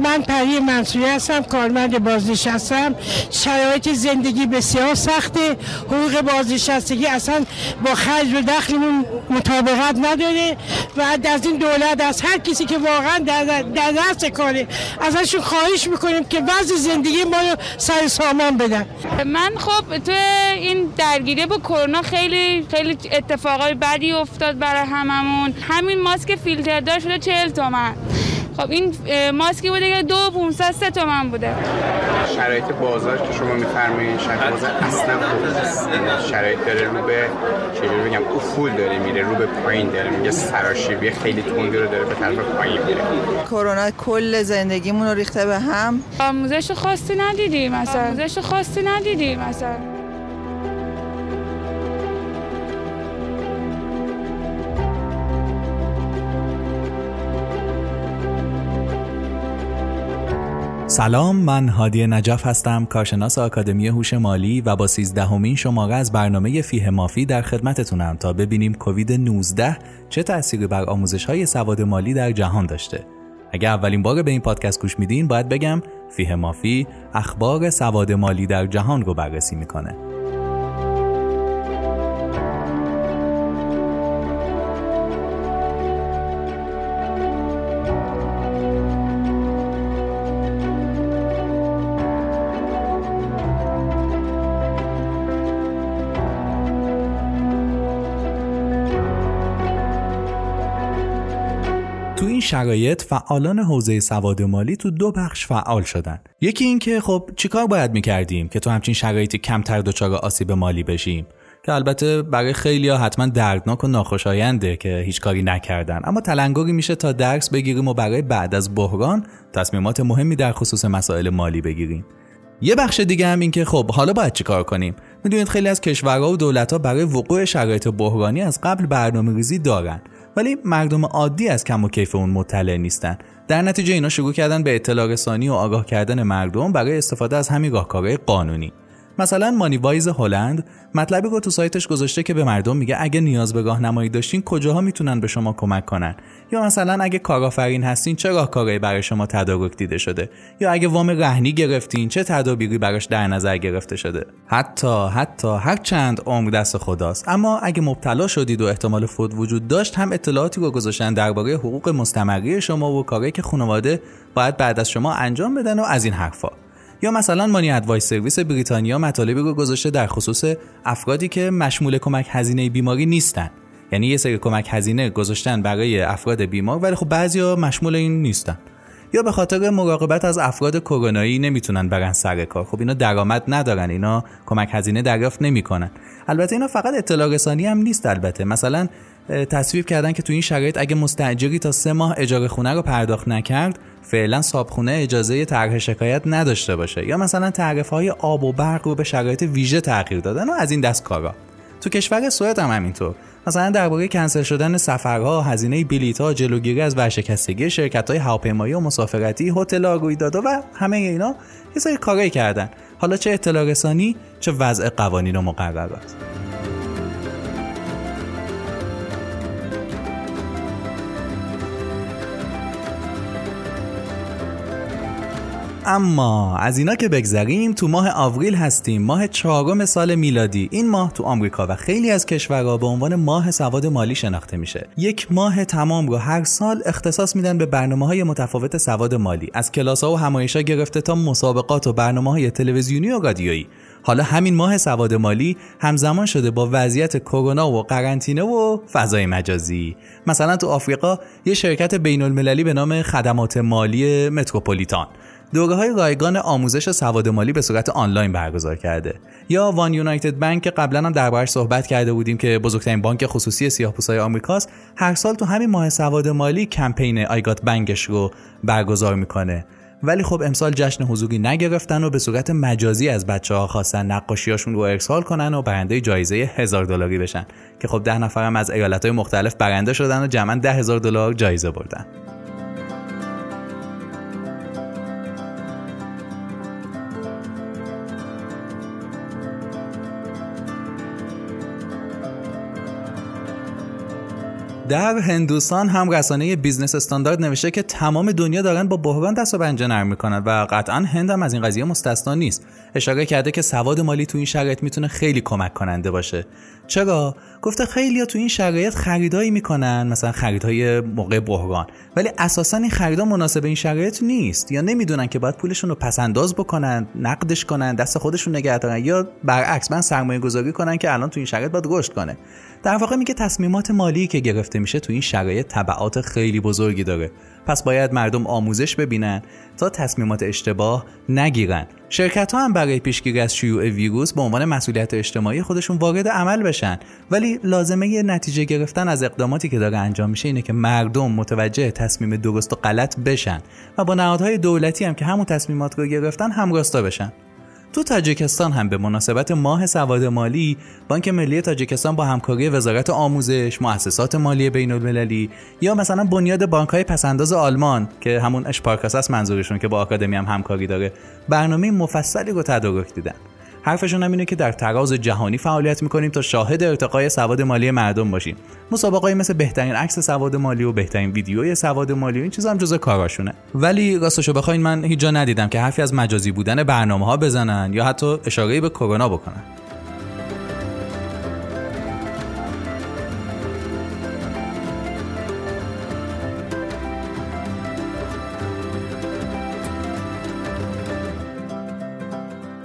من پری منصوری هستم کارمند بازنشستم. شرایط زندگی بسیار سخته. حقوق بازنشستگی اصلا با خرج و دخلمون مطابقت نداره و از این دولت از هر کسی که واقعا در, دست کاره ازشون خواهش می‌کنیم که وضع زندگی ما رو سر سامان بدن. من خب تو این درگیری با کرونا خیلی خیلی اتفاقای بدی افتاد برای هممون. همین ماسک فیلتر دار شده 40 تومن. خب این ماسکی بوده که دو 500 سه تومن بوده. شرایط بازار که شما میفرمایید شرایط بازار اصلا خوب شرایط داره رو به چجوری بگم افول داره میره رو به پایین داره میگه سراشیبی خیلی تندی رو داره به طرف پایین میره. کرونا کل زندگیمون رو ریخته به هم. آموزش خاصی ندیدیم مثلا آموزش خاصی ندیدیم مثلا سلام من هادی نجف هستم کارشناس آکادمی هوش مالی و با سیزدهمین شماره از برنامه فیه مافی در خدمتتونم تا ببینیم کووید 19 چه تأثیری بر آموزش های سواد مالی در جهان داشته. اگر اولین بار به این پادکست گوش میدین باید بگم فیه مافی اخبار سواد مالی در جهان رو بررسی می‌کنه. شرایط فعالان حوزه سواد مالی تو دو بخش فعال شدن. یکی اینکه خب چیکار باید می‌کردیم که تو همچین شرایطی کمتر دچار آسیب مالی بشیم؟ که البته برای خیلی ها حتما دردناک و ناخوشاینده که هیچ کاری نکردن. اما تلنگری میشه تا درس بگیریم و برای بعد از بحران تصمیمات مهمی در خصوص مسائل مالی بگیریم. یه بخش دیگه هم این که خب حالا باید چیکار کنیم؟ می‌دونید خیلی از کشورها و دولتها برای وقوع شرایط بحرانی از قبل برنامه ریزی دارن. ولی مردم عادی از کم و کیف اون مطلع نیستن. در نتیجه اینا شروع کردن به اطلاع رسانی و آگاه کردن مردم برای استفاده از همین راهکارهای قانونی. مثلا مانی وایز هلند مطلبی رو تو سایتش گذاشته که به مردم میگه اگه نیاز به راهنمایی داشتین کجاها می‌تونن به شما کمک کنن؟ یا مثلا اگه کارآفرین هستین چه راهکارهایی برای شما تدارک دیده شده؟ یا اگه وام رهنی گرفتین چه تدابیری براش در نظر گرفته شده؟ حتی حتی هر چند عمر دست خداست. اما اگه مبتلا شدید و احتمال فوت وجود داشت هم اطلاعاتی رو گذاشتن درباره حقوق مستمری شما و کاری که خانواده باید بعد از شما انجام بدن و از این حرفا. یا مثلا مانی ادوایس سرویس بریتانیا مطالبی رو گذاشته در خصوص افرادی که مشمول کمک هزینه بیماری نیستن. یعنی یه سری کمک هزینه گذاشتن برای افراد بیمار ولی خب بعضیا مشمول این نیستن. یا به خاطر مراقبت از افراد کرونایی نمی‌تونن برن سر کار. خب اینا درآمد ندارن اینا کمک هزینه دریافت نمی‌کنن. البته اینا فقط اطلاع رسانی هم نیست البته. مثلا تصویب کردن که تو این شرایط اگه مستاجری تا سه ماه اجاره خونه رو پرداخت نکرد فعلا صابخونه اجازه طرح شکایت نداشته باشه. یا مثلا تعرفه های آب و برق رو به شرایط ویژه تغییر دادن و از این دست کارا. تو کشور سوئد هم همینطور. مثلا درباره کنسل شدن سفرها هزینه بلیطها جلوگیری از ورشکستگی شرکت های هواپیمایی و مسافرتی هتل رویدادها و همه اینا یه سری کارایی کردن. حالا چه اطلاع رسانی چه وضع قوانین و مقررات اما از اینا که بگذریم تو ماه آوریل هستیم ماه چهارم سال میلادی. این ماه تو آمریکا و خیلی از کشورها به عنوان ماه سواد مالی شناخته میشه. یک ماه تمام رو هر سال اختصاص میدن به برنامه های متفاوت سواد مالی. از کلاس ها و همایش گرفته تا مسابقات و برنامه های تلویزیونی و رادیویی. حالا همین ماه سواد مالی همزمان شده با وضعیت کرونا و قرنطینه و فضای مجازی. مثلا تو آفریقا یه شرکت بین المللی به نام خدمات مالی متروپولیتان. دوره های رایگان آموزش سواد مالی به صورت آنلاین برگزار کرده. یا وان یونایتد بانک که قبلا هم دربارش صحبت کرده بودیم که بزرگترین بانک خصوصی سیاه‌پوستای آمریکاست هر سال تو همین ماه سواد مالی کمپین آیگات بنگش رو برگزار می‌کنه. ولی خب امسال جشن حضوری نگرفتن و به صورت مجازی از بچه ها خواستن نقاشیاشون رو ارسال کنن و برنده جایزه هزار دلاری بشن. که خب ده نفرم از ایالت های مختلف برنده شدن و جمعا ده هزار دلار جایزه بردن. در هندوستان هم رسانه Business Standard نوشته که تمام دنیا دارن با بحران دست و پنجه نرم می‌کنن و قطعا هند هم از این قضیه مستثنا نیست. اشاره کرده که سواد مالی تو این شرایط می‌تونه خیلی کمک کننده باشه. چرا؟ گفته خیلی تو این شرایط خریدایی می‌کنن مثلا خریدهای موقع بحران. ولی اساسا این خریدا مناسب این شرایط نیست. یا نمی‌دونن که باید پولشون رو پس انداز بکنن نقدش کنن دست خودشون نگه دارن. یا برعکس من سرمایه گذاری کنن که الان تو این شرایط باید رشد کنه. در واقع میگه تصمیمات مالی که گرفته میشه تو این شرایط تبعات خیلی بزرگی داره. پس باید مردم آموزش ببینن تا تصمیمات اشتباه نگیرن. شرکت ها هم برای پیشگیری از شیوع ویروس به عنوان مسئولیت اجتماعی خودشون وارد عمل بشن. ولی لازمه یه نتیجه گرفتن از اقداماتی که داره انجام میشه اینه که مردم متوجه تصمیم درست و غلط بشن و با نهادهای دولتی هم که همون تصمیمات رو گرفتن همراستا بشن. تو تاجیکستان هم به مناسبت ماه سواد مالی بانک ملی تاجیکستان با همکاری وزارت آموزش، مؤسسات مالی بین المللی یا مثلا بنیاد بانک های پسنداز آلمان که همون اشپارکاس است منظورشون که با آکادمی هم همکاری داره برنامه مفصلی رو تدارک دیدن. حرفشون هم اینه که در تراز جهانی فعالیت می‌کنیم تا شاهد ارتقای سواد مالی مردم باشیم. مسابقه مثل بهترین عکس سواد مالی و بهترین ویدیوی سواد مالی و این چیزا هم جزء کاراشونه. ولی راستشو بخواین من هیچ جا ندیدم که حرفی از مجازی بودن برنامه ها بزنن یا حتی اشاره به کرونا بکنن.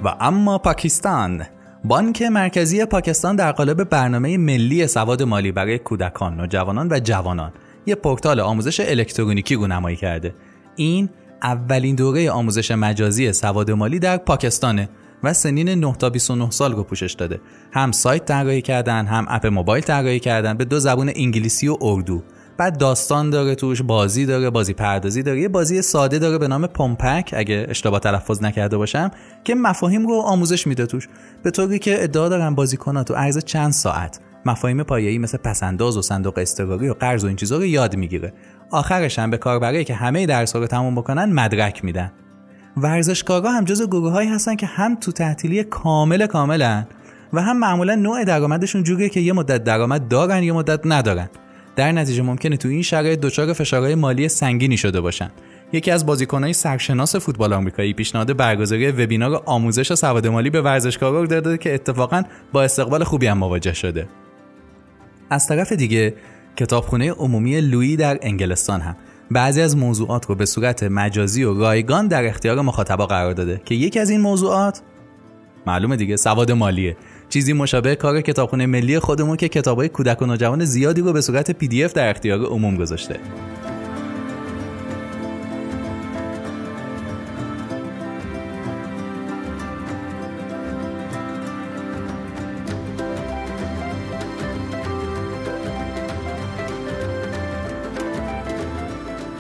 و اما پاکستان بانک مرکزی پاکستان در قالب برنامه ملی سواد مالی برای کودکان، نوجوانان و جوانان یک پورتال آموزش الکترونیکی رونمایی کرده. این اولین دوره آموزش مجازی سواد مالی در پاکستانه و سنین 9 تا 29 سال رو پوشش داده. هم سایت طراحی کردن، هم اپ موبایل طراحی کردن به دو زبان انگلیسی و اردو. بعد داستان داره توش بازی داره بازی پردازی داره. یه بازی ساده داره به نام پمپک اگه اشتباه تلفظ نکرده باشم که مفاهیم رو آموزش میده توش. به طوری که ادعا دارن بازیکن‌ها تو عرض چند ساعت. مفاهیم پایه‌ای مثل پسنداز و صندوق اضطراری و قرض و این چیزا رو یاد می‌گیره. آخرش هم به کاربرایی که همه درس رو تموم بکنن مدرک میدن. ورزشکارا هم جز گروه هستن که هم تو تعطیلی کامل کاملن و هم معمولا نوع درآمدشون جوریه که یه مدت درآمد دارن یه مدت ندارن. در نتیجه ممکنه تو این شرایط دچار فشارهای مالی سنگینی شده باشن. یکی از بازیکنهای سرشناس فوتبال آمریکایی پیشنهاد برگزاری وبینار آموزش سواد مالی به ورزشکارا رو داده که اتفاقا با استقبال خوبی هم مواجه شده. از طرف دیگه کتابخونه عمومی لویی در انگلستان هم. بعضی از موضوعات رو به صورت مجازی و رایگان در اختیار مخاطبا قرار داده که یکی از این موضوعات معلومه دیگه سواد مالیه. چیزی مشابه کار کتابخونه ملی خودمون که کتابای کودک و نوجوان زیادی رو به صورت پی دی اف در اختیار عموم گذاشته.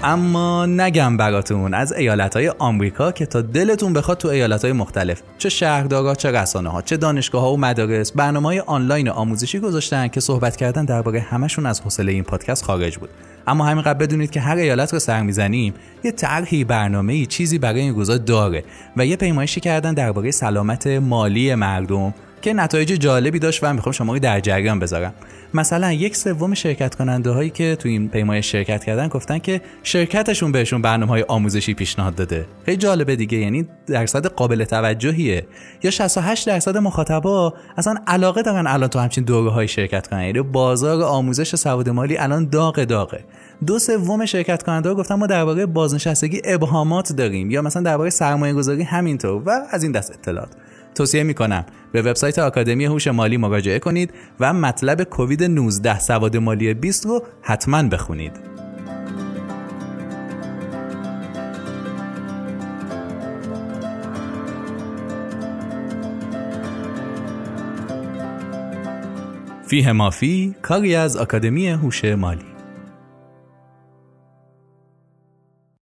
اما نگم براتون از ایالت های آمریکا که تا دلتون بخواد تو ایالت های مختلف چه شهردارا چه رسانه ها چه دانشگاه ها و مدارس برنامه های آنلاین آموزشی گذاشتن که صحبت کردن درباره همشون از حوصله این پادکست خارج بود. اما همین قبل بدونید که هر ایالت رو سر می‌زنیم یه طرحی برنامه چیزی برای این روزا داره و یه پیمایشی کردن درباره سلامت مالی مردم که نتایج جالبی داشت و می‌خوام شما در جریان بذارم. مثلا یک سوم شرکت کننده هایی که تو این پیمایش شرکت کردن گفتن که شرکتشون بهشون برنامه های آموزشی پیشنهاد داده. خیلی جالبه دیگه یعنی درصد قابل توجهیه. یا 68 درصد مخاطبا اصلا علاقه دارن الان تو همچین دوره های شرکت کنن یعنی بازار آموزش سواد مالی الان داغ داغه. دو سوم شرکت کننده ها گفتن ما درباره بازنشستگی ابهامات داریم. یا مثلا درباره سرمایه گذاری همینطور و از این دست اطلاعات. توصیه می‌کنم به وبسایت آکادمی هوش مالی مراجعه کنید و مطلب کووید 19 سواد مالی 20 رو حتما بخونید. فیه مافی کاری از آکادمی هوش مالی